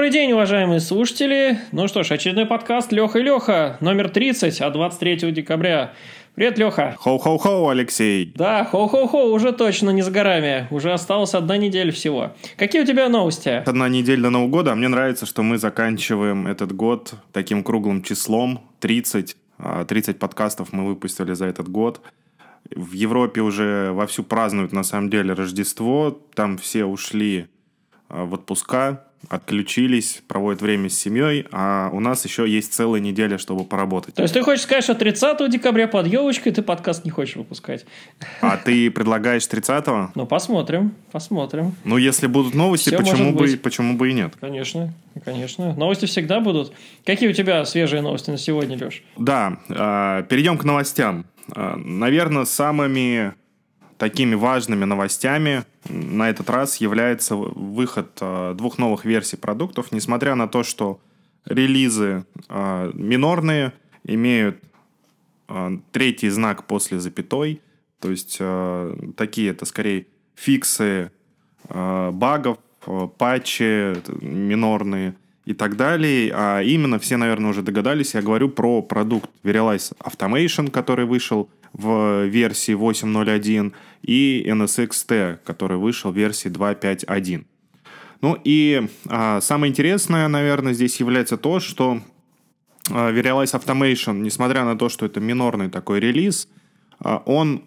Добрый день, уважаемые слушатели. Ну что ж, очередной подкаст Леха и Леха, номер 30 от 23 декабря. Привет, Леха. Хоу-хоу-хоу, Алексей. Да, хоу-хоу-хоу, уже точно не за горами. Уже осталась одна неделя всего. Какие у тебя новости? Одна неделя до Нового года, а мне нравится, что мы заканчиваем этот год таким круглым числом, 30. 30 а, подкастов мы выпустили за этот год. В Европе уже вовсю празднуют, на самом деле, Рождество. Там все ушли а, в отпуска, отключились, проводят время с семьей, а у нас еще есть целая неделя, чтобы поработать. То есть ты хочешь сказать, что 30 декабря под елочкой ты подкаст не хочешь выпускать? А ты предлагаешь 30-го? Ну, посмотрим, посмотрим. Ну, если будут новости, почему бы, почему бы и нет? Конечно, конечно. Новости всегда будут. Какие у тебя свежие новости на сегодня, Леш? Да, э, перейдем к новостям. Э, наверное, самыми такими важными новостями на этот раз является выход э, двух новых версий продуктов, несмотря на то, что релизы э, минорные имеют э, третий знак после запятой, то есть такие это скорее фиксы багов, патчи минорные и так далее. А именно все, наверное, уже догадались, я говорю про продукт Verialize Automation, который вышел в версии 8.0.1 и NSX-T, который вышел в версии 2.5.1. Ну и а, самое интересное, наверное, здесь является то, что а, Verialize Automation, несмотря на то, что это минорный такой релиз, а, он,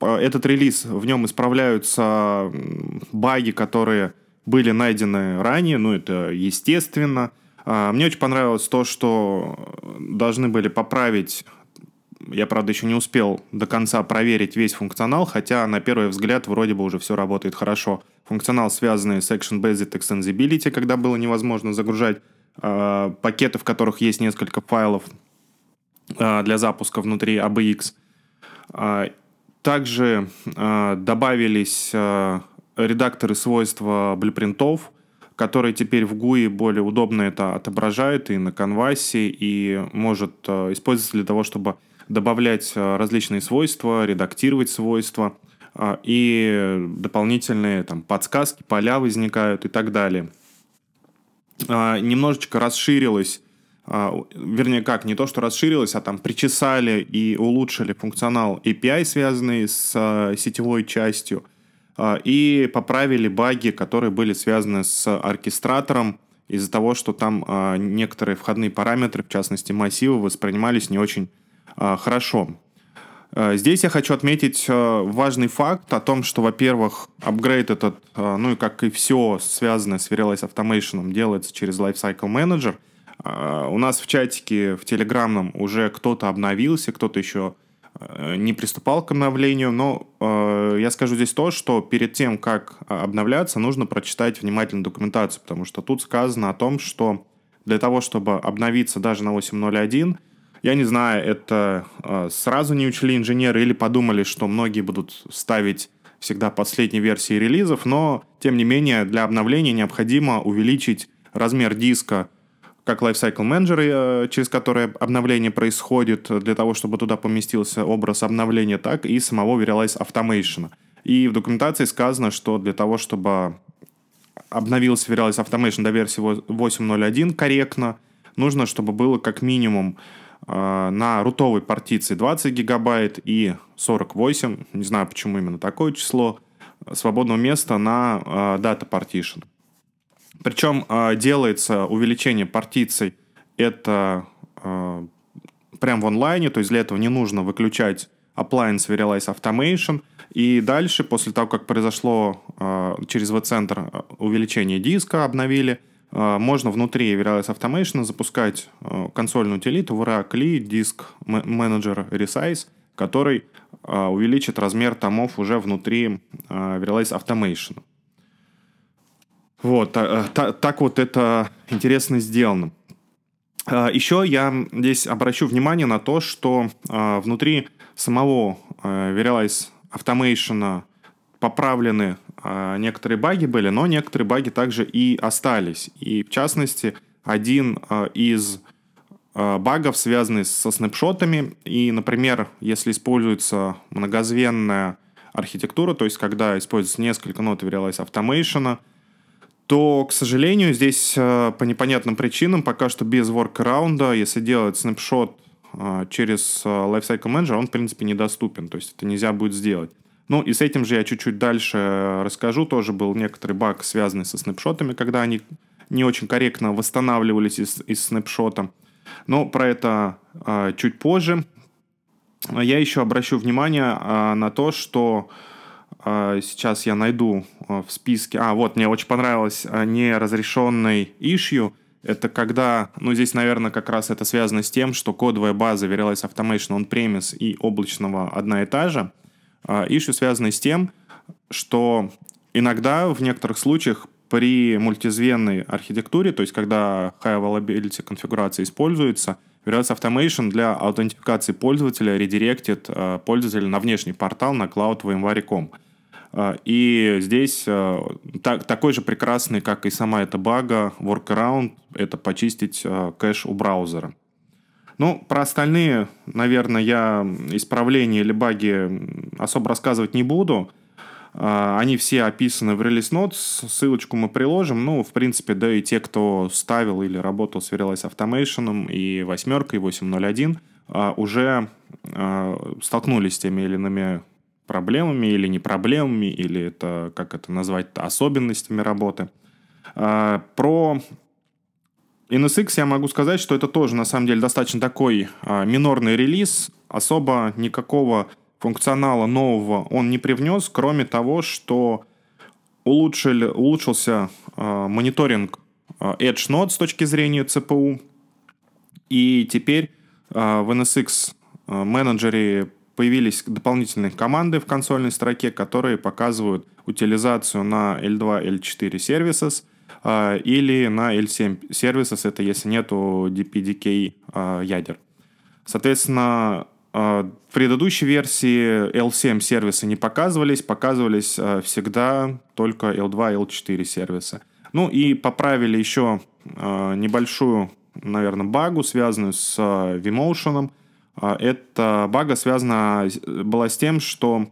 а, этот релиз, в нем исправляются баги, которые были найдены ранее, ну это естественно. А, мне очень понравилось то, что должны были поправить я, правда, еще не успел до конца проверить весь функционал, хотя на первый взгляд вроде бы уже все работает хорошо. Функционал, связанный с Action Based Extensibility, когда было невозможно загружать э, пакеты, в которых есть несколько файлов э, для запуска внутри ABX. Э, также э, добавились э, редакторы свойства блюпринтов, которые теперь в GUI более удобно это отображают и на канвасе, и может э, использоваться для того, чтобы добавлять э, различные свойства, редактировать свойства, э, и дополнительные там, подсказки, поля возникают и так далее. Э, немножечко расширилось, вернее как, не то, что расширилось, а там причесали и улучшили функционал API, связанный с сетевой частью, и поправили баги, которые были связаны с оркестратором, из-за того, что там некоторые входные параметры, в частности массивы, воспринимались не очень хорошо. А, здесь я хочу отметить а, важный факт о том, что, во-первых, апгрейд этот, ну и как и все связанное с Verialize Automation, делается через Lifecycle Manager. У нас в чатике, в Телеграмном уже кто-то обновился, кто-то еще не приступал к обновлению, но я скажу здесь то, что перед тем, как обновляться, нужно прочитать внимательно документацию, потому что тут сказано о том, что для того, чтобы обновиться даже на 8.0.1, я не знаю, это э, сразу не учли инженеры или подумали, что многие будут ставить всегда последние версии релизов, но, тем не менее, для обновления необходимо увеличить размер диска как Lifecycle Manager, э, через который обновление происходит, для того, чтобы туда поместился образ обновления, так и самого Verialize Automation. И в документации сказано, что для того, чтобы обновился Verialize Automation до версии 8.0.1 корректно, нужно, чтобы было как минимум на рутовой партиции 20 гигабайт и 48, не знаю почему именно такое число, свободного места на э, Data Partition. Причем э, делается увеличение партиций это прямо в онлайне, то есть для этого не нужно выключать appliance Verialize Automation. И дальше, после того, как произошло через vCenter увеличение диска, обновили – можно внутри Verialize Automation запускать а, консольную утилиту VRA-CLI Disk Manager Resize, который а, увеличит размер томов уже внутри Verialize Automation. Вот, так вот это интересно сделано. Еще я здесь обращу внимание на то, что внутри самого Verialize Automation поправлены некоторые баги были, но некоторые баги также и остались. И в частности, один а, из а, багов, связанный со снапшотами. И, например, если используется многозвенная архитектура, то есть когда используется несколько нот Verialize Automation, то, к сожалению, здесь по непонятным причинам пока что без воркараунда, если делать снапшот через Lifecycle Manager, он, в принципе, недоступен. То есть это нельзя будет сделать. Ну и с этим же я чуть-чуть дальше расскажу. Тоже был некоторый баг, связанный со снапшотами, когда они не очень корректно восстанавливались из, из снапшота. Но про это э, чуть позже. Я еще обращу внимание э, на то, что э, сейчас я найду э, в списке... А, вот, мне очень понравилось э, неразрешенный issue. Это когда, ну, здесь, наверное, как раз это связано с тем, что кодовая база Verialize Automation on-premise и облачного одна и та же. Э, issue связано с тем, что иногда в некоторых случаях при мультизвенной архитектуре, то есть когда high availability конфигурация используется, Veritas Automation для аутентификации пользователя редиректит э, пользователя на внешний портал на cloud VMware.com. Э, и здесь так, такой же прекрасный, как и сама эта бага, workaround, это почистить кэш у браузера. Ну, про остальные, наверное, я исправления или баги особо рассказывать не буду. А, они все описаны в Release Notes, ссылочку мы приложим. Ну, в принципе, да и те, кто ставил или работал с Verialize Automation и восьмеркой, 8.0.1, а, уже а, столкнулись с теми или иными проблемами или не проблемами, или это, как это назвать, особенностями работы. Про NSX я могу сказать, что это тоже, на самом деле, достаточно такой минорный релиз, особо никакого функционала нового он не привнес, кроме того, что улучшили, улучшился э, мониторинг э, Edge Node с точки зрения CPU. И теперь э, в NSX э, менеджере появились дополнительные команды в консольной строке, которые показывают утилизацию на L2, L4 services э, или на L7 services, это если нету DPDK э, ядер. Соответственно, а, в предыдущей версии L7 сервисы не показывались, показывались а, всегда только L2, L4 сервисы. Ну и поправили еще а, небольшую, наверное, багу, связанную с vMotion. Эта бага связана была с тем, что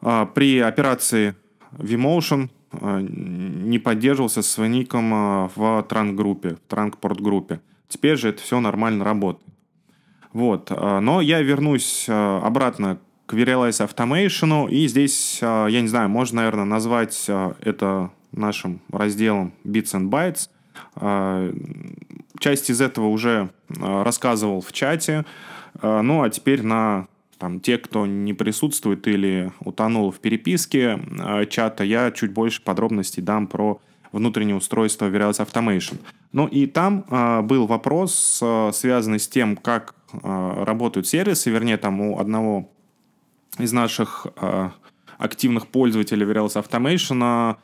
при операции vMotion не поддерживался с ником в транк-группе, в транк-порт-группе. Теперь же это все нормально работает. Вот. А, но я вернусь обратно к Verialize Automation, и здесь, я не знаю, можно, наверное, назвать это нашим разделом Bits and Bytes. Часть из этого уже рассказывал в чате. Ну, а теперь на там, те, кто не присутствует или утонул в переписке чата, я чуть больше подробностей дам про внутреннее устройство Verialize Automation. Ну и там был вопрос, связанный с тем, как Э, работают сервисы, вернее, там у одного из наших э, активных пользователей Verilis Automation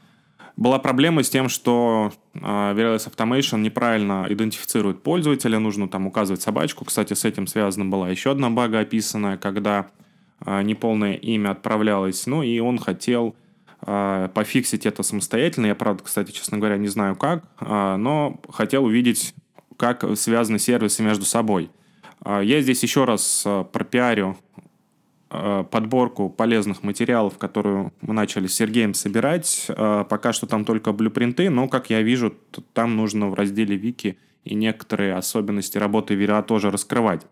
была проблема с тем, что э, Verilis Automation неправильно идентифицирует пользователя, нужно там указывать собачку. Кстати, с этим связана была еще одна бага описанная, когда неполное имя отправлялось, ну и он хотел пофиксить это самостоятельно. Я, правда, кстати, честно говоря, не знаю как, но хотел увидеть, как связаны сервисы между собой – а, я здесь еще раз а, пропиарю а, подборку полезных материалов, которую мы начали с Сергеем собирать. Пока что там только блюпринты, но, как я вижу, там нужно в разделе Вики и некоторые особенности работы Вера тоже раскрывать.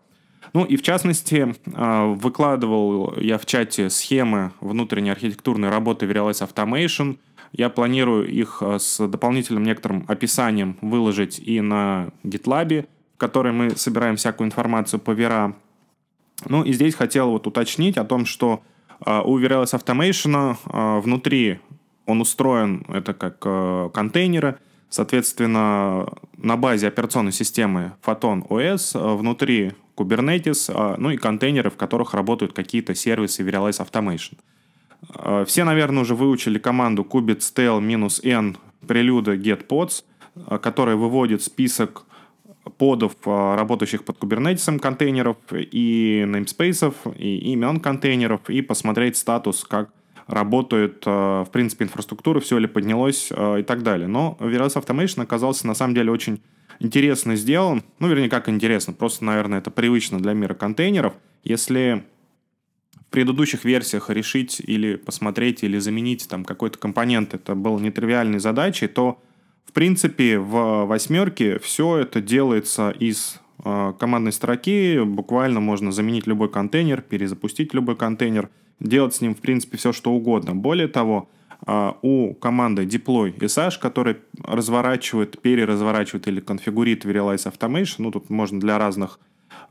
Ну и в частности, выкладывал я в чате схемы внутренней архитектурной работы Verialize Automation. Я планирую их с дополнительным некоторым описанием выложить и на GitLab, которой мы собираем всякую информацию по Вера. Ну и здесь хотел вот уточнить о том, что э, у Vereless Automation э, внутри он устроен, это как э, контейнеры, соответственно, на базе операционной системы Photon OS, э, внутри Kubernetes, э, ну и контейнеры, в которых работают какие-то сервисы Vereless Automation. Э, все, наверное, уже выучили команду kubectl-n прелюда getpods, э, которая выводит список подов, а, работающих под кубернетисом контейнеров, и namespace, и имен контейнеров, и посмотреть статус, как работает, а, в принципе, инфраструктура, все ли поднялось а, и так далее. Но Veritas Automation оказался на самом деле очень интересно сделан. Ну, вернее, как интересно, просто, наверное, это привычно для мира контейнеров. Если предыдущих версиях решить или посмотреть, или заменить там какой-то компонент, это было нетривиальной задачей, то в принципе в восьмерке все это делается из э, командной строки, буквально можно заменить любой контейнер, перезапустить любой контейнер, делать с ним в принципе все что угодно. Более того, э, у команды deploy SH, которая разворачивает, переразворачивает или конфигурирует Verialize Automation, ну тут можно для разных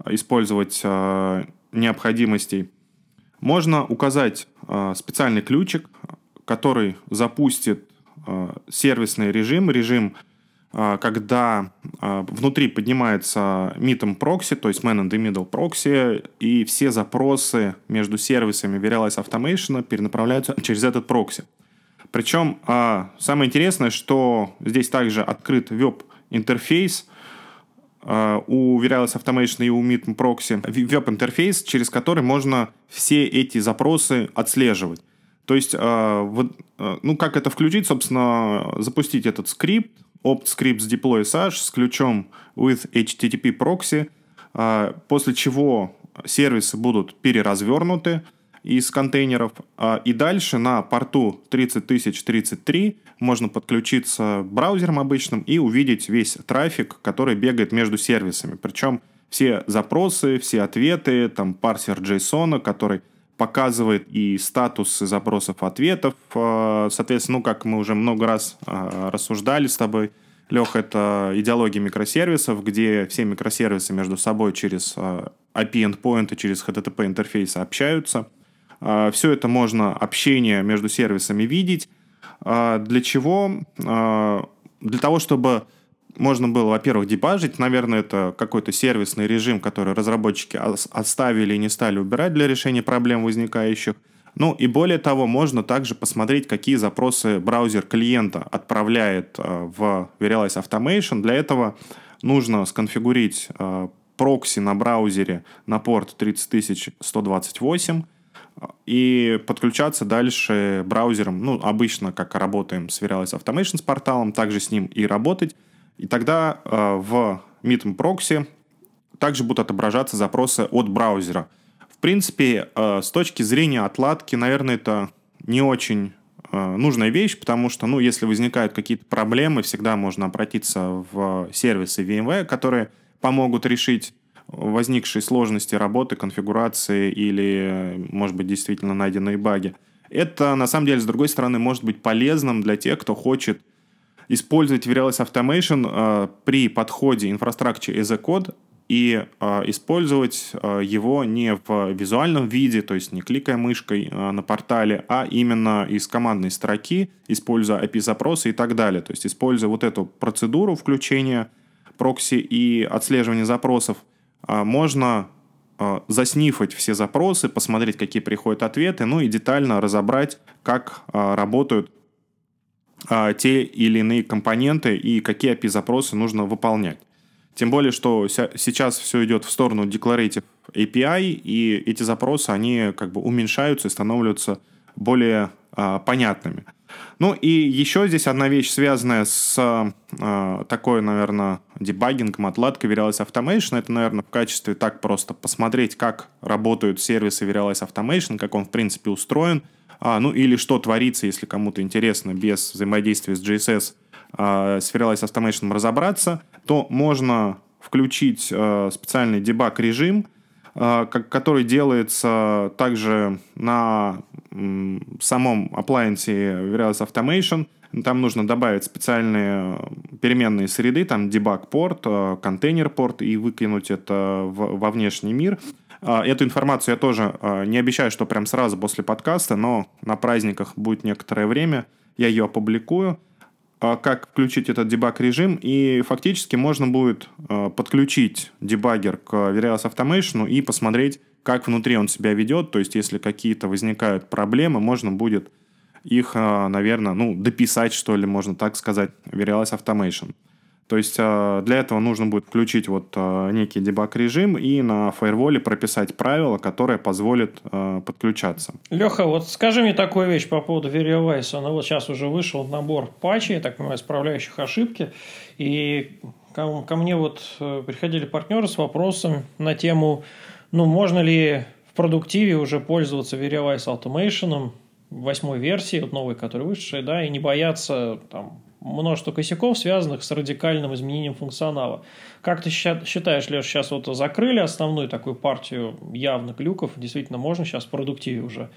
использовать э, необходимостей, можно указать специальный ключик, который запустит сервисный режим, режим, э, когда э, внутри поднимается MITM прокси, то есть Man in the Middle прокси, и все запросы между сервисами vRealize Automation перенаправляются через этот прокси. Причем э, самое интересное, что здесь также открыт веб-интерфейс, у vRealize Automation и у MITM Proxy веб-интерфейс, через который можно все эти запросы отслеживать. То есть, вот, uh, ну, как это включить, собственно, запустить этот скрипт, opt scripts deploy SH с ключом with HTTP proxy, после чего сервисы будут переразвернуты, из контейнеров. А, и дальше на порту 30033 можно подключиться браузером обычным и увидеть весь трафик, который бегает между сервисами. Причем все запросы, все ответы, там парсер JSON, который показывает и статусы запросов ответов. А, соответственно, ну, как мы уже много раз а, рассуждали с тобой, Леха, это идеология микросервисов, где все микросервисы между собой через API endpoint и через HTTP интерфейсы общаются – а, Все это можно общение между сервисами видеть. А, для чего? А, для того, чтобы можно было, во-первых, дебажить. Наверное, это какой-то сервисный режим, который разработчики оставили и не стали убирать для решения проблем возникающих. Ну и более того, можно также посмотреть, какие запросы браузер клиента отправляет в Verialize Automation. Для этого нужно сконфигурить прокси на браузере на порт 30128 и подключаться дальше браузером, ну, обычно, как работаем с Verialize Automation с порталом, также с ним и работать. И тогда э, в Meetum Proxy также будут отображаться запросы от браузера. В принципе, э, с точки зрения отладки, наверное, это не очень э, нужная вещь, потому что, ну, если возникают какие-то проблемы, всегда можно обратиться в сервисы VMware, которые помогут решить возникшие сложности работы, конфигурации или, может быть, действительно найденные баги. Это, на самом деле, с другой стороны, может быть полезным для тех, кто хочет использовать Verilis Automation э, при подходе Infrastructure as a Code и э, использовать э, его не в визуальном виде, то есть не кликая мышкой э, на портале, а именно из командной строки, используя API-запросы и так далее. То есть используя вот эту процедуру включения прокси и отслеживания запросов – а, можно а, заснифать все запросы, посмотреть, какие приходят ответы, ну и детально разобрать, как а, работают те или иные компоненты и какие API-запросы нужно выполнять. Тем более, что сейчас все идет в сторону Declarative API, и эти запросы, они как бы уменьшаются и становятся более понятными. Ну и еще здесь одна вещь, связанная с э, такой, наверное, дебагингом, отладкой Verialize Automation. Это, наверное, в качестве так просто посмотреть, как работают сервисы Verialize Automation, как он, в принципе, устроен. А, ну или что творится, если кому-то интересно, без взаимодействия с JSS, э, с Verialize Automation разобраться, то можно включить э, специальный дебаг-режим, э, который делается также на самом appliance Verilis Automation там нужно добавить специальные переменные среды, там debug порт, э, контейнер порт и выкинуть это в, во внешний мир. А, эту информацию я тоже э, не обещаю, что прям сразу после подкаста, но на праздниках будет некоторое время, я ее опубликую а, как включить этот дебаг режим, и фактически можно будет подключить дебаггер к Verilis Automation и посмотреть, как внутри он себя ведет, то есть если какие-то возникают проблемы, можно будет их, а, наверное, ну, дописать, что ли, можно так сказать, Verialize Automation. То есть а, для этого нужно будет включить вот а, некий дебаг-режим и на фаерволе прописать правила, которые позволят подключаться. Леха, вот скажи мне такую вещь по поводу Verialize. Ну вот сейчас уже вышел набор патчей, так понимаю, исправляющих ошибки. И ко мне вот э, приходили партнеры с вопросом на тему, ну, можно ли в продуктиве уже пользоваться Verialize Automation восьмой версии, вот новой, которая вышедшая, да, и не бояться там множество косяков, связанных с радикальным изменением функционала. Как ты считаешь, Леш, сейчас вот закрыли основную такую партию явных глюков, действительно можно сейчас в продуктиве уже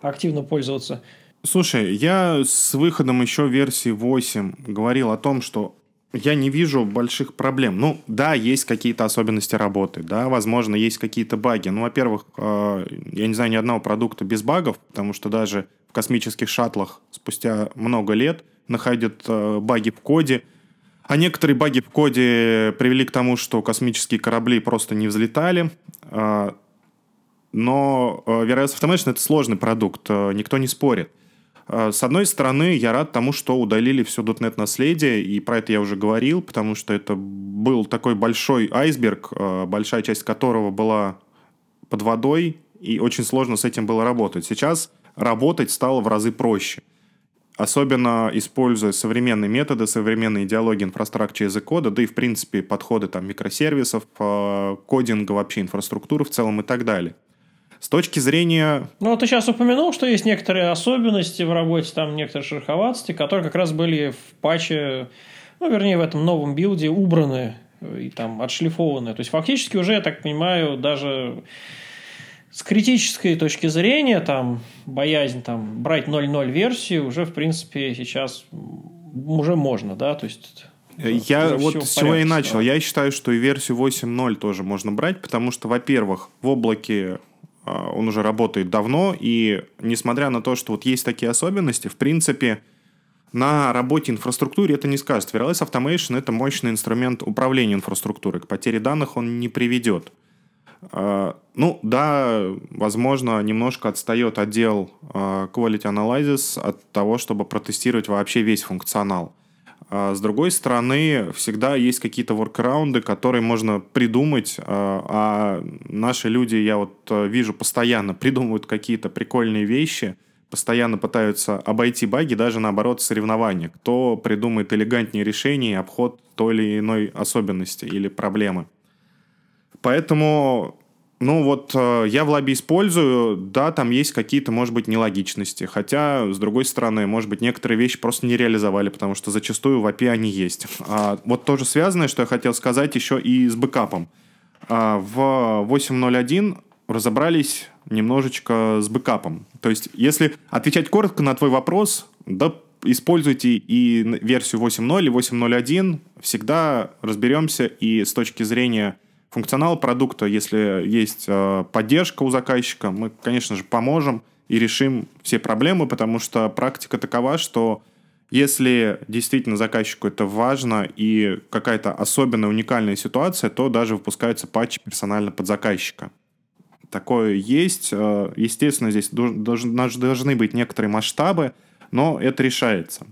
активно пользоваться? Слушай, я с выходом еще версии 8 говорил о том, что я не вижу больших проблем. Ну, да, есть какие-то особенности работы, да, возможно, есть какие-то баги. Ну, во-первых, э, я не знаю ни одного продукта без багов, потому что даже в космических шаттлах спустя много лет находят э, баги в коде. А некоторые баги в коде привели к тому, что космические корабли просто не взлетали. Э, но э, VRS Automation — это сложный продукт, никто не спорит. С одной стороны, я рад тому, что удалили все .NET наследие, и про это я уже говорил, потому что это был такой большой айсберг, большая часть которого была под водой, и очень сложно с этим было работать. Сейчас работать стало в разы проще особенно используя современные методы, современные идеологии инфраструктуры as кода, да и, в принципе, подходы там, микросервисов, э, кодинга, вообще инфраструктуры в целом и так далее. С точки зрения... Ну, ты сейчас упомянул, что есть некоторые особенности в работе, там некоторые шероховатости, которые как раз были в патче, ну, вернее, в этом новом билде убраны и там отшлифованы. То есть, фактически уже, я так понимаю, даже с критической точки зрения, там, боязнь там, брать 0.0 версию уже, в принципе, сейчас уже можно, да, то есть... Я вот с чего и начал. Да. Я считаю, что и версию 8.0 тоже можно брать, потому что, во-первых, в облаке а, он уже работает давно, и несмотря на то, что вот есть такие особенности, в принципе, на работе инфраструктуре это не скажет. Verilize Automation — это мощный инструмент управления инфраструктурой. К потере данных он не приведет. А, ну, да, возможно, немножко отстает отдел а, Quality Analysis от того, чтобы протестировать вообще весь функционал. А, с другой стороны, всегда есть какие-то воркараунды, которые можно придумать, а наши люди, я вот вижу, постоянно придумывают какие-то прикольные вещи, постоянно пытаются обойти баги, даже наоборот соревнования. Кто придумает элегантнее решение, обход той или иной особенности или проблемы. Поэтому, ну вот, э, я в лобби использую, да, там есть какие-то, может быть, нелогичности. Хотя, с другой стороны, может быть, некоторые вещи просто не реализовали, потому что зачастую в API они есть. А вот тоже связанное, что я хотел сказать, еще и с бэкапом. А в 8.0.1 разобрались немножечко с бэкапом. То есть, если отвечать коротко на твой вопрос, да, используйте и версию 8.0 и 8.0.1, всегда разберемся и с точки зрения функционал продукта, если есть э, поддержка у заказчика, мы, конечно же, поможем и решим все проблемы, потому что практика такова, что если действительно заказчику это важно и какая-то особенная уникальная ситуация, то даже выпускается патч персонально под заказчика. Такое есть. Э, естественно, здесь должны быть некоторые масштабы, но это решается.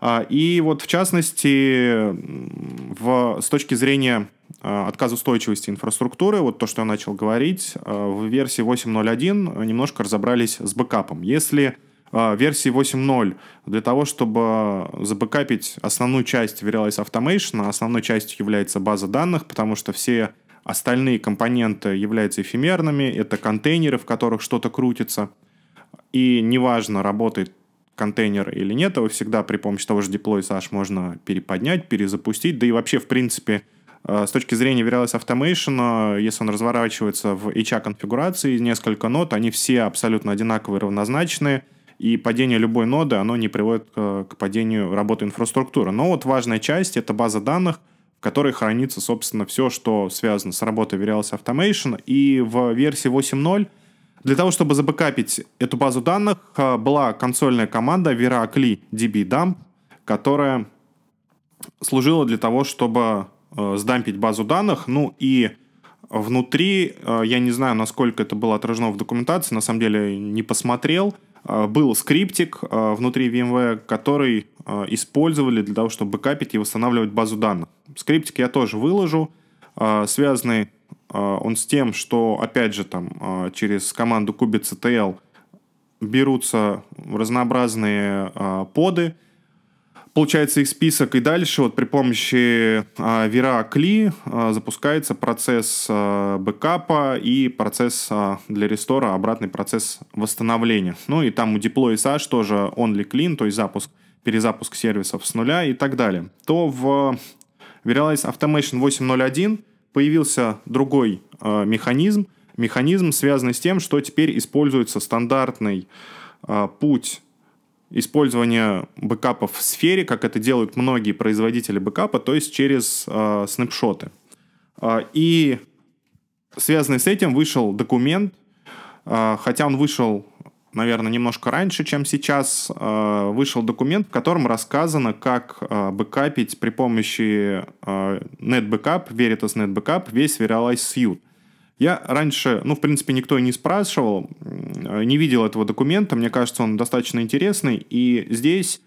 А, и вот в частности, в, с точки зрения отказоустойчивости инфраструктуры, вот то, что я начал говорить, а, в версии 8.0.1 немножко разобрались с бэкапом. Если в версии 8.0 для того, чтобы забэкапить основную часть Verialize Automation, основной частью является база данных, потому что все остальные компоненты являются эфемерными, это контейнеры, в которых что-то крутится, и неважно, работает контейнер или нет, его всегда при помощи того же deploy SASH можно переподнять, перезапустить, да и вообще, в принципе, э, с точки зрения Verilis Automation, э, если он разворачивается в HA-конфигурации, несколько нод, они все абсолютно одинаковые, равнозначные, и падение любой ноды, оно не приводит к, к падению работы инфраструктуры. Но вот важная часть — это база данных, в которой хранится, собственно, все, что связано с работой Verilis Automation. И в версии 8.0 для того, чтобы забэкапить эту базу данных, э, была консольная команда Veracli DB которая служила для того, чтобы э, сдампить базу данных. Ну и внутри, э, я не знаю, насколько это было отражено в документации, на самом деле не посмотрел, был скриптик внутри VMware, который использовали для того, чтобы бэкапить и восстанавливать базу данных. Скриптик я тоже выложу, связанный он с тем, что, опять же, там через команду kubectl берутся разнообразные поды, получается их список, и дальше вот при помощи а, Vira CLI а, запускается процесс а, бэкапа и процесс а, для рестора, обратный процесс восстановления. Ну и там у Deploy SH тоже only clean, то есть запуск, перезапуск сервисов с нуля и так далее. То в Verialize Automation 8.0.1 появился другой а, механизм, механизм, связанный с тем, что теперь используется стандартный а, путь использования бэкапов в сфере, как это делают многие производители бэкапа, то есть через э, снапшоты. Э, и связанный с этим вышел документ, э, хотя он вышел, наверное, немножко раньше, чем сейчас, э, вышел документ, в котором рассказано, как э, бэкапить при помощи э, NetBackup, Veritas NetBackup весь Verialize Suite. Я раньше, ну, в принципе, никто и не спрашивал, не видел этого документа. Мне кажется, он достаточно интересный. И здесь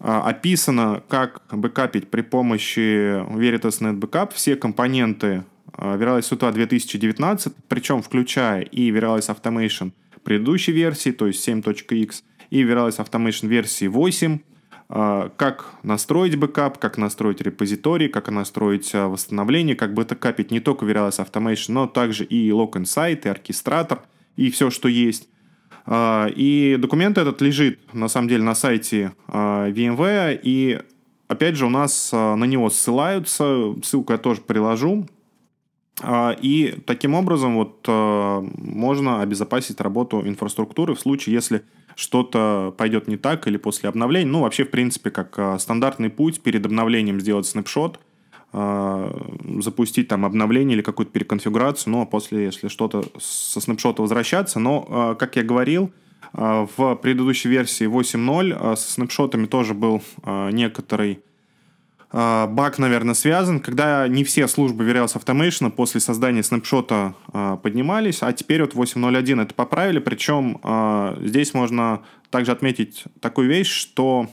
а, описано, как бэкапить при помощи Veritas Net Backup все компоненты Verialize UTA 2019, причем включая и Verialize Automation предыдущей версии, то есть 7.x, и vRealize Automation версии 8, а, как настроить бэкап, как настроить репозиторий, как настроить а, восстановление, как бэкапить не только vRealize Automation, но также и Log Insight, и оркестратор, и все, что есть. А, и документ этот лежит, на самом деле, на сайте VMware, и опять же у нас на него ссылаются, ссылку я тоже приложу, и таким образом вот можно обезопасить работу инфраструктуры в случае, если что-то пойдет не так или после обновления. Ну, вообще, в принципе, как а, стандартный путь перед обновлением сделать снапшот, а, запустить там обновление или какую-то переконфигурацию, ну, а после, если что-то со снапшота возвращаться. Но, а, как я говорил, в предыдущей версии 8.0 со снапшотами тоже был некоторый баг, наверное, связан, когда не все службы Verials Automation после создания снапшота а, поднимались, а теперь вот 8.0.1 это поправили, причем а, здесь можно также отметить такую вещь, что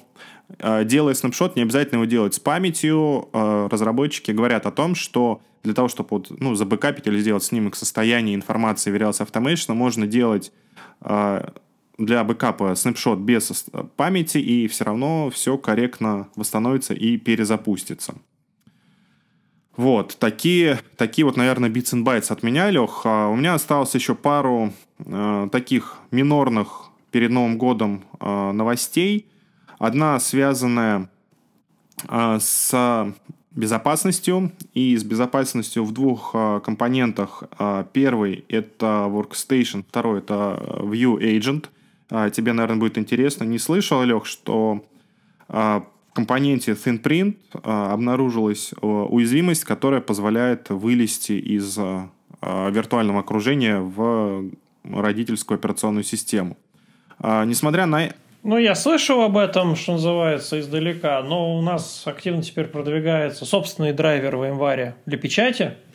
делая снапшот, не обязательно его делать с памятью. Разработчики говорят о том, что для того, чтобы вот, ну, забэкапить или сделать снимок состояния информации Verials Automation, можно делать для бэкапа снапшот без памяти, и все равно все корректно восстановится и перезапустится. Вот, такие, такие вот, наверное, bits and bytes от меня, Лех. А у меня осталось еще пару э, таких минорных перед Новым годом э, новостей. Одна связанная э, с безопасностью и с безопасностью в двух э, компонентах. Э, первый это Workstation, второй это View Agent – тебе, наверное, будет интересно. Не слышал, Лех, что а, в компоненте ThinPrint а, обнаружилась уязвимость, которая позволяет вылезти из виртуального окружения в родительскую операционную систему. Несмотря на ну, я слышал об этом, что называется, издалека, но у нас активно теперь продвигается собственный драйвер в январе для печати –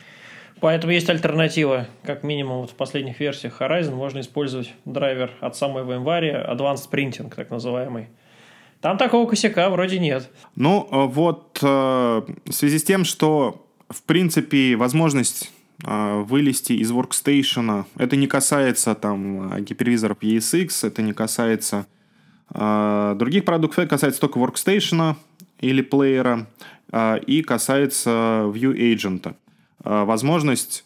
Поэтому есть альтернатива. Как минимум вот в последних версиях Horizon можно использовать драйвер от самой VMware, Advanced Printing, так называемый. Там такого косяка вроде нет. Ну, э, вот э, в связи с тем, что, в принципе, возможность э, вылезти из workstation, это не касается там гипервизоров ESX, это не касается других продуктов, это касается только workstation или плеера и касается View Agent. Э, возможность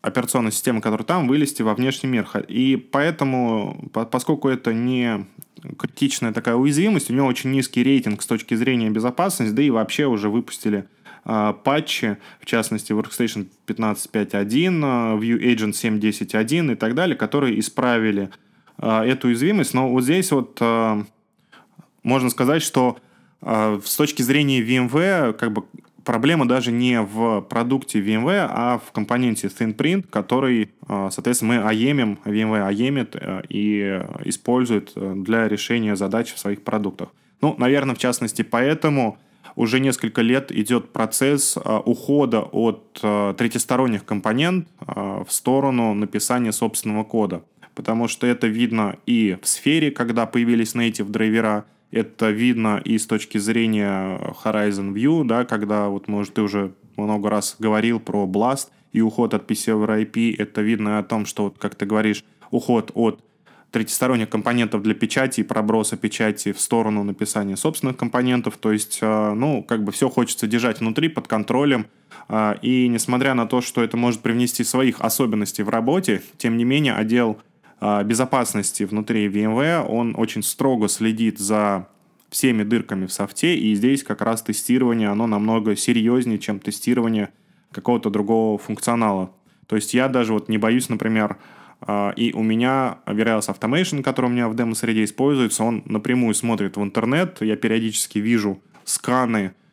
операционной системы, которая там, вылезти во внешний мир. И поэтому, поскольку это не критичная такая уязвимость, у него очень низкий рейтинг с точки зрения безопасности, да и вообще уже выпустили э, патчи, в частности Workstation 15.5.1, э, View Agent 7.10.1 и так далее, которые исправили э, эту уязвимость. Но вот здесь вот э, можно сказать, что э, с точки зрения VMware, как бы проблема даже не в продукте VMware, а в компоненте ThinPrint, который, а, соответственно, мы аемим, VMware аемит э, и использует э, для решения задач в своих продуктах. Ну, наверное, в частности, поэтому уже несколько лет идет процесс ухода от третьесторонних компонент в сторону написания собственного кода. Потому что это видно и в сфере, когда появились native драйвера, это видно и с точки зрения Horizon View, да, когда вот, может, ты уже много раз говорил про Blast и уход от PC over IP. Это видно о том, что, вот, как ты говоришь, уход от третьесторонних компонентов для печати и проброса печати в сторону написания собственных компонентов. То есть, э, ну, как бы все хочется держать внутри, под контролем. Э, и несмотря на то, что это может привнести своих особенностей в работе, тем не менее отдел безопасности внутри VMware, он очень строго следит за всеми дырками в софте, и здесь как раз тестирование, оно намного серьезнее, чем тестирование какого-то другого функционала. То есть я даже вот не боюсь, например, а, и у меня Virus Automation, который у меня в демо-среде используется, он напрямую смотрит в интернет. Я периодически вижу сканы а,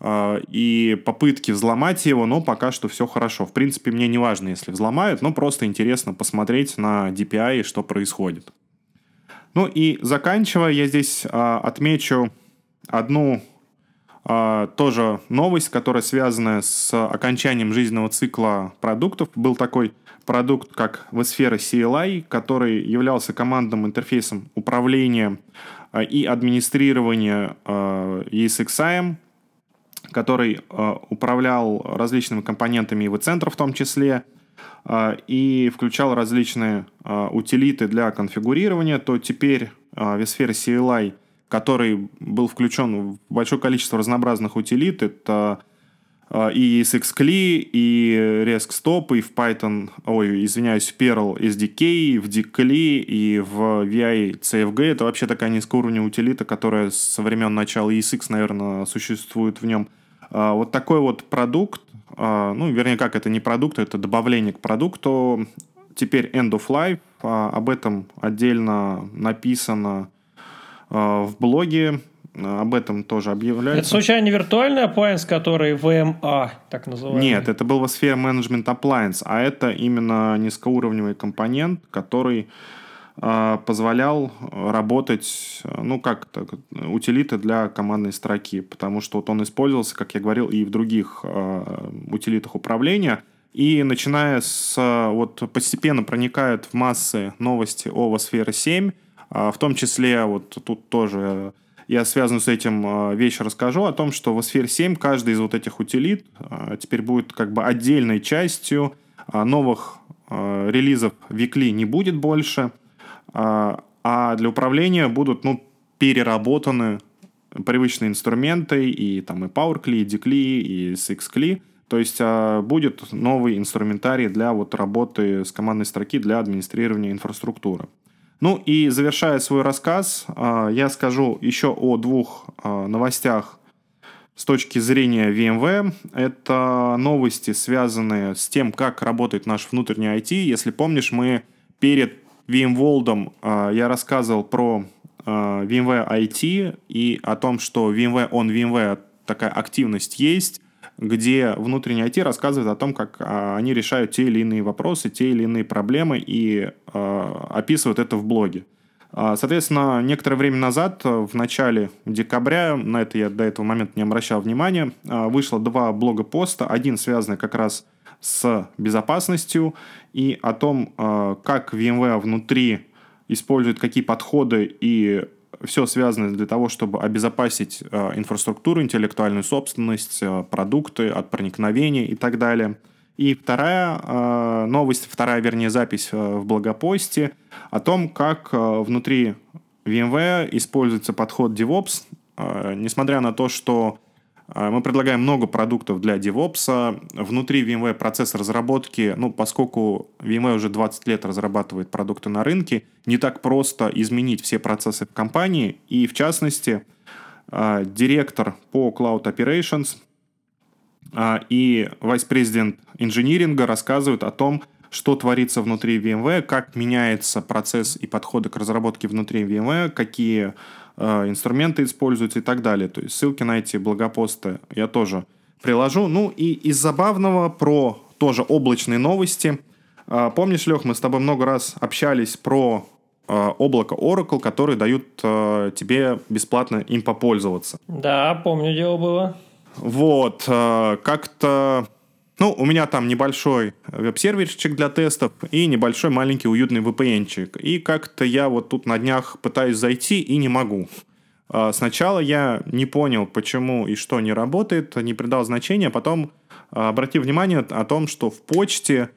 и попытки взломать его, но пока что все хорошо. В принципе, мне не важно, если взломают, но просто интересно посмотреть на DPI, что происходит. Ну и заканчивая, я здесь а, отмечу одну тоже новость, которая связана с окончанием жизненного цикла продуктов. Был такой продукт, как vSphere CLI, который являлся командным интерфейсом управления и администрирования ESXi, который э, управлял различными компонентами EV-центра в том числе, и включал различные утилиты для конфигурирования, то теперь vSphere CLI, который был включен в большое количество разнообразных утилит, это и с XCLI, и RESC-Stop, и в Python, ой, извиняюсь, в Perl SDK, и в DKLI, и в VI CFG. Это вообще такая низкоуровневая утилита, которая со времен начала ESX, наверное, существует в нем. А, вот такой вот продукт, а, ну, вернее, как это не продукт, это добавление к продукту. Теперь End of Life, об этом отдельно написано в блоге об этом тоже объявляется. Это случайно не виртуальный appliance, который VMA, так называемый? Нет, это был Sphere Management Appliance, а это именно низкоуровневый компонент, который позволял работать, ну, как так, утилиты для командной строки, потому что вот он использовался, как я говорил, и в других э, утилитах управления, и начиная с, вот постепенно проникают в массы новости о Sphere 7, в том числе вот тут тоже я связанную с этим а, вещь расскажу о том, что в Sphere 7 каждый из вот этих утилит а, теперь будет как бы отдельной частью а, новых релизов Weekly не будет больше, а для управления будут ну, переработаны привычные инструменты и там и PowerCli, и DCli, и SixCli. То есть будет новый инструментарий для вот работы с командной строки для администрирования инфраструктуры. Ну и завершая свой рассказ, а, я скажу еще о двух а, новостях с точки зрения VMware. Это новости, связанные с тем, как работает наш внутренний IT. Если помнишь, мы перед VMworld а, я рассказывал про VMware IT и о том, что VMware on VMware такая активность есть где внутренний IT рассказывает о том, как а, они решают те или иные вопросы, те или иные проблемы и а, описывают это в блоге. Соответственно, некоторое время назад, в начале декабря, на это я до этого момента не обращал внимания, вышло два блога-поста. Один связанный как раз с безопасностью и о том, как VMware внутри использует какие подходы и все связано для того, чтобы обезопасить э, инфраструктуру, интеллектуальную собственность, э, продукты от проникновения и так далее. И вторая э, новость, вторая, вернее, запись в блогопосте о том, как внутри VMware используется подход DevOps, несмотря на то, что мы предлагаем много продуктов для DevOps. Внутри VMware процесс разработки, ну, поскольку VMware уже 20 лет разрабатывает продукты на рынке, не так просто изменить все процессы в компании. И, в частности, а, директор по Cloud Operations а, и vice-президент инжиниринга рассказывают о том, что творится внутри VMware, как меняется процесс и подходы к разработке внутри VMware, какие э, инструменты используются и так далее. То есть ссылки на эти блогопосты я тоже приложу. Ну и из забавного про тоже облачные новости. Э, помнишь, Лех, мы с тобой много раз общались про э, облако Oracle, которые дают э, тебе бесплатно им попользоваться. Да, помню, дело было. Вот, э, как-то ну, у меня там небольшой веб-серверчик для тестов и небольшой маленький уютный VPN-чик. И как-то я вот тут на днях пытаюсь зайти и не могу. А, сначала я не понял, почему и что не работает, не придал значения, потом а, обратил внимание о том, что в почте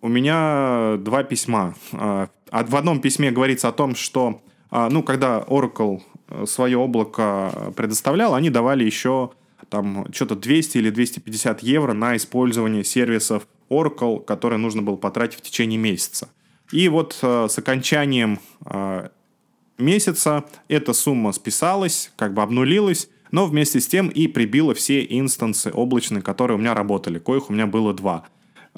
у меня два письма. А, в одном письме говорится о том, что ну, когда Oracle э, свое облако предоставлял, они давали еще там что-то 200 или 250 евро на использование сервисов Oracle, которые нужно было потратить в течение месяца. И вот э, с окончанием э, месяца эта сумма списалась, как бы обнулилась, но вместе с тем и прибила все инстансы облачные, которые у меня работали, коих у меня было два.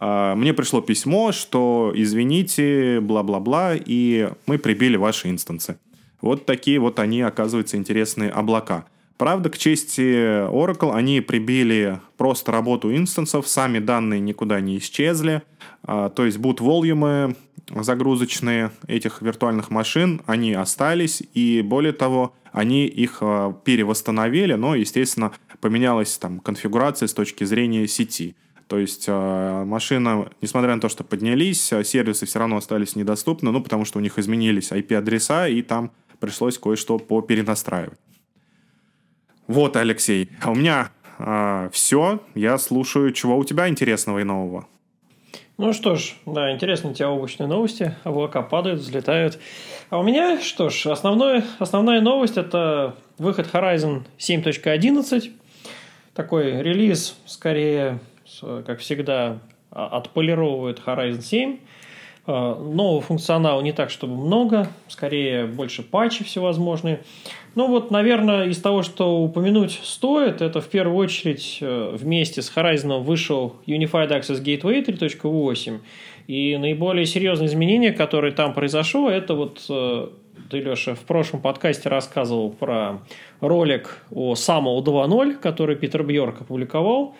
Э, мне пришло письмо, что извините, бла-бла-бла, и мы прибили ваши инстансы. Вот такие вот они, оказывается, интересные облака. Правда, к чести Oracle, они прибили просто работу инстансов, сами данные никуда не исчезли. А, то есть boot волюмы загрузочные этих виртуальных машин, они остались, и более того, они их а, перевосстановили, но, естественно, поменялась там конфигурация с точки зрения сети. То есть э, машина, несмотря на то, что поднялись, сервисы все равно остались недоступны, ну, потому что у них изменились IP-адреса, и там пришлось кое-что поперенастраивать. Вот, Алексей, а у меня а, все. Я слушаю, чего у тебя интересного и нового. Ну что ж, да, интересные у тебя облачные новости. Облака падают, взлетают. А у меня, что ж, основное, основная новость – это выход Horizon 7.11. Такой релиз, скорее, как всегда, а, отполировывает Horizon 7. Нового функционала не так, чтобы много, скорее больше патчи всевозможные. Ну вот, наверное, из того, что упомянуть стоит, это в первую очередь э, вместе с Horizon вышел Unified Access Gateway 3.8. И наиболее серьезное изменение, которое там произошло, это вот э, ты, Леша, в прошлом подкасте рассказывал про ролик о SAML 2.0, который Питер Бьорк опубликовал.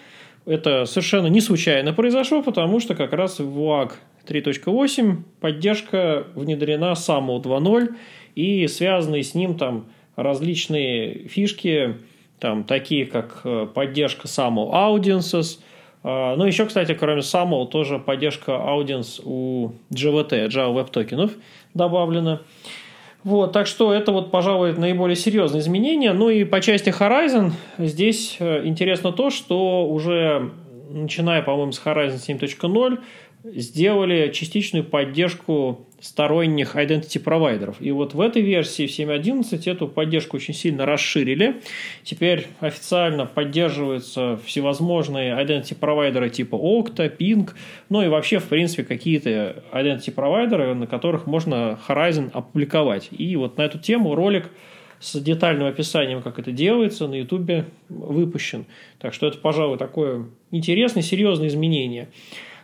Это совершенно не случайно произошло, потому что как раз в WAG 3.8 поддержка внедрена SAML 2.0 и связанные с ним там различные фишки, там, такие как э, поддержка SAML Audiences. А, ну, еще, кстати, кроме SAML, тоже поддержка Audience у GWT, Java Web токенов добавлена. Вот, так что это вот, пожалуй, наиболее серьезные изменения. Ну и по части Horizon здесь э, интересно то, что уже начиная, по-моему, с Horizon 7.0 сделали частичную поддержку сторонних identity провайдеров. И вот в этой версии в 7.11 эту поддержку очень сильно расширили. Теперь официально поддерживаются всевозможные identity провайдеры типа Okta, Ping, ну и вообще, в принципе, какие-то identity провайдеры, на которых можно Horizon опубликовать. И вот на эту тему ролик с детальным описанием, как это делается, на YouTube выпущен. Так что это, пожалуй, такое интересное, серьезное изменение.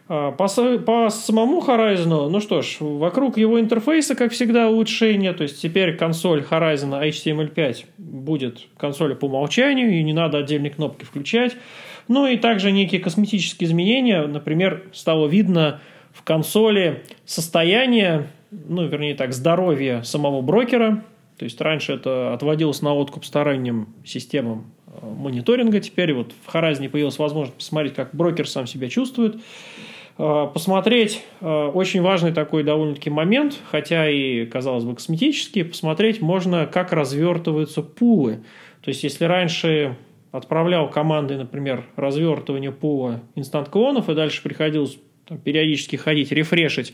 А, по, по самому Horizon, ну что ж, вокруг его интерфейса, как всегда, улучшение. То есть теперь консоль Horizon HTML5 будет консолью по умолчанию, и не надо отдельные кнопки включать. Ну и также некие косметические изменения. Например, стало видно в консоли состояние, ну, вернее так, здоровье самого брокера. То есть раньше это отводилось на откуп сторонним системам э, мониторинга. Теперь вот в Horizon появилась возможность посмотреть, как брокер сам себя чувствует. Э, посмотреть э, очень важный такой довольно-таки момент, хотя и, казалось бы, косметический, посмотреть можно, как развертываются пулы. То есть, если раньше отправлял команды, например, развертывание пула инстант-клонов, и дальше приходилось там, периодически ходить, рефрешить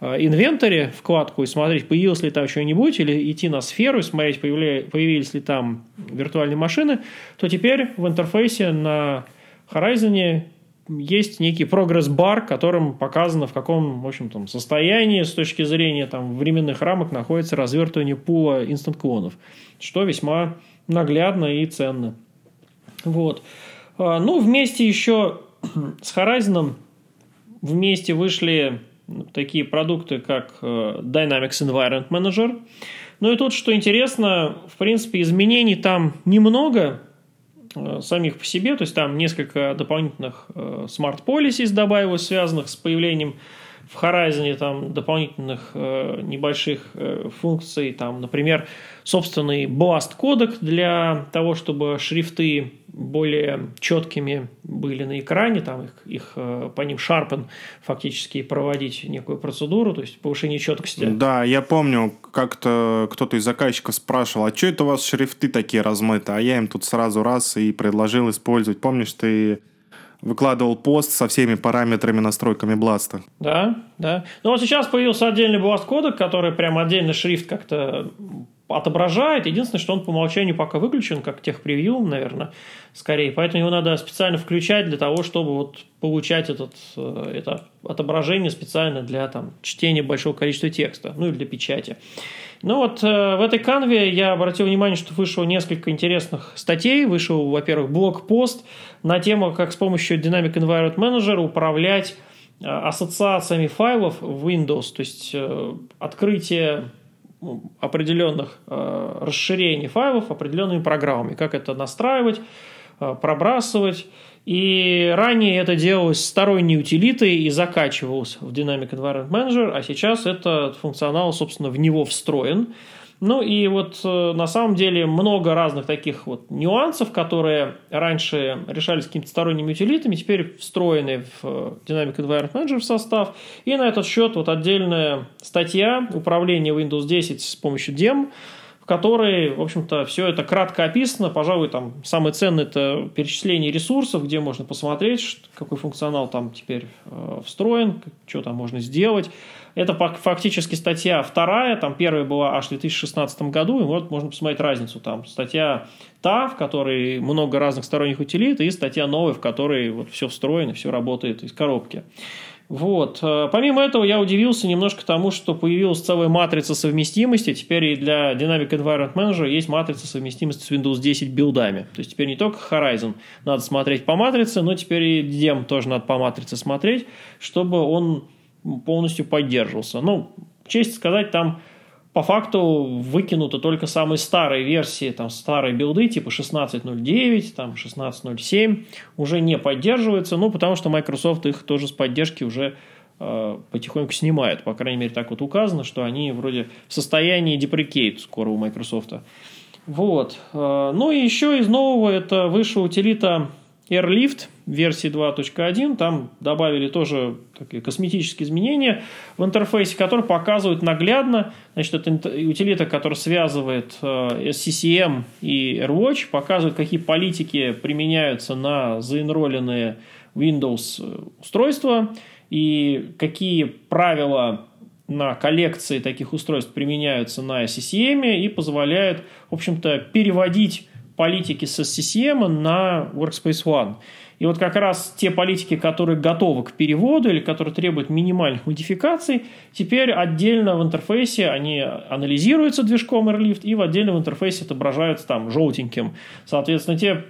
э, инвентаре вкладку и смотреть, появилось ли там что-нибудь, или идти на сферу и смотреть, появились ли там виртуальные машины, то теперь в интерфейсе на Horizon есть некий прогресс-бар, которым показано, в каком, в общем, там, состоянии с точки зрения там, временных рамок находится развертывание пула инстант-клонов, что весьма наглядно и ценно. Вот. А, ну, вместе еще с Horizon вместе вышли такие продукты, как э, Dynamics Environment Manager. Ну и тут, что интересно, в принципе, изменений там немного, самих по себе, то есть там несколько дополнительных э, policies добавилось, связанных с появлением в Horizon там дополнительных э, небольших э, функций, там, например, собственный Blast кодек для того, чтобы шрифты более четкими были на экране, там их, их э, по ним Sharpen фактически проводить некую процедуру, то есть повышение четкости. Да, я помню, как-то кто-то из заказчиков спрашивал, а что это у вас шрифты такие размыты? А я им тут сразу раз и предложил использовать. Помнишь, ты выкладывал пост со всеми параметрами, настройками Blast. Да, да. Ну вот сейчас появился отдельный Blast кодек, который прям отдельно шрифт как-то отображает. Единственное, что он по умолчанию пока выключен, как тех превью, наверное, скорее. Поэтому его надо специально включать для того, чтобы вот получать этот, э, это отображение специально для там, чтения большого количества текста, ну или для печати. Ну вот э, в этой канве я обратил внимание, что вышло несколько интересных статей. Вышел, во-первых, блог-пост на тему, как с помощью Dynamic Environment Manager управлять э, ассоциациями файлов в Windows, то есть э, открытие определенных э, расширений файлов определенными программами, как это настраивать, э, пробрасывать. И ранее это делалось сторонней утилитой и закачивалось в Dynamic Environment Manager, а сейчас этот функционал, собственно, в него встроен. Ну и вот э, на самом деле много разных таких вот нюансов, которые раньше решались какими-то сторонними утилитами, теперь встроены в э, Dynamic Environment Manager состав. И на этот счет вот отдельная статья управления Windows 10 с помощью DEM, в которой, в общем-то, все это кратко описано. Пожалуй, там самое ценное это перечисление ресурсов, где можно посмотреть, какой функционал там теперь э, встроен, что там можно сделать. Это фактически статья вторая, там первая была аж в 2016 году, и вот можно посмотреть разницу. Там статья та, в которой много разных сторонних утилит, и статья новая, в которой вот все встроено, все работает из коробки. Вот. Э, помимо этого, я удивился немножко тому, что появилась целая матрица совместимости. Теперь и для Dynamic Environment Manager есть матрица совместимости с Windows 10 билдами. То есть теперь не только Horizon надо смотреть по матрице, но теперь и DEM тоже надо по матрице смотреть, чтобы он полностью поддерживался. Ну, честь сказать, там по факту выкинуты только самые старые версии, там старые билды типа 16.09, там 16.07 уже не поддерживаются, ну, потому что Microsoft их тоже с поддержки уже э, потихоньку снимает. По крайней мере, так вот указано, что они вроде в состоянии деприкейт скоро у Microsoft. Вот. Э, ну и еще из нового это вышла утилита Airlift версии 2.1, там добавили тоже такие косметические изменения в интерфейсе, которые показывают наглядно, значит, это утилита, которая связывает э, SCCM и AirWatch, показывает, какие политики применяются на заинроленные Windows э, устройства и какие правила на коллекции таких устройств применяются на SCCM и позволяет, в общем-то, переводить политики с SCCM на Workspace ONE. И вот как раз те политики, которые готовы к переводу или которые требуют минимальных модификаций, теперь отдельно в интерфейсе они анализируются движком Airlift и в отдельном интерфейсе отображаются там желтеньким. Соответственно, те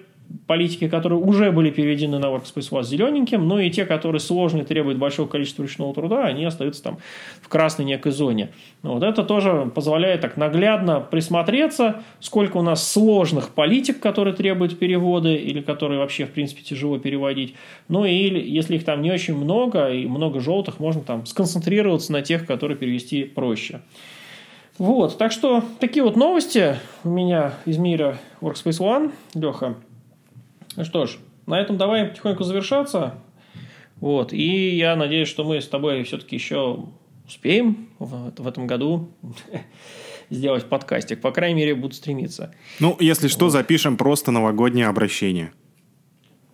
политики, которые уже были переведены на Workspace ONE зелененьким, но и те, которые сложные, требуют большого количества ручного труда, они остаются там в красной некой зоне. Вот это тоже позволяет так наглядно присмотреться, сколько у нас сложных политик, которые требуют перевода или которые вообще, в принципе, тяжело переводить. Ну и если их там не очень много и много желтых, можно там сконцентрироваться на тех, которые перевести проще. Вот, так что такие вот новости у меня из мира Workspace ONE. Леха, ну что ж, на этом давай потихоньку завершаться. Вот. И я надеюсь, что мы с тобой все-таки еще успеем в, в этом году сделать подкастик. По крайней мере, буду стремиться. Ну, если что, вот. запишем просто новогоднее обращение.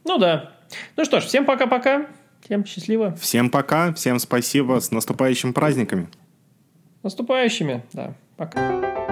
Ну да. Ну что ж, всем пока-пока. Всем счастливо. Всем пока. Всем спасибо. С наступающими праздниками. Наступающими, да. Пока.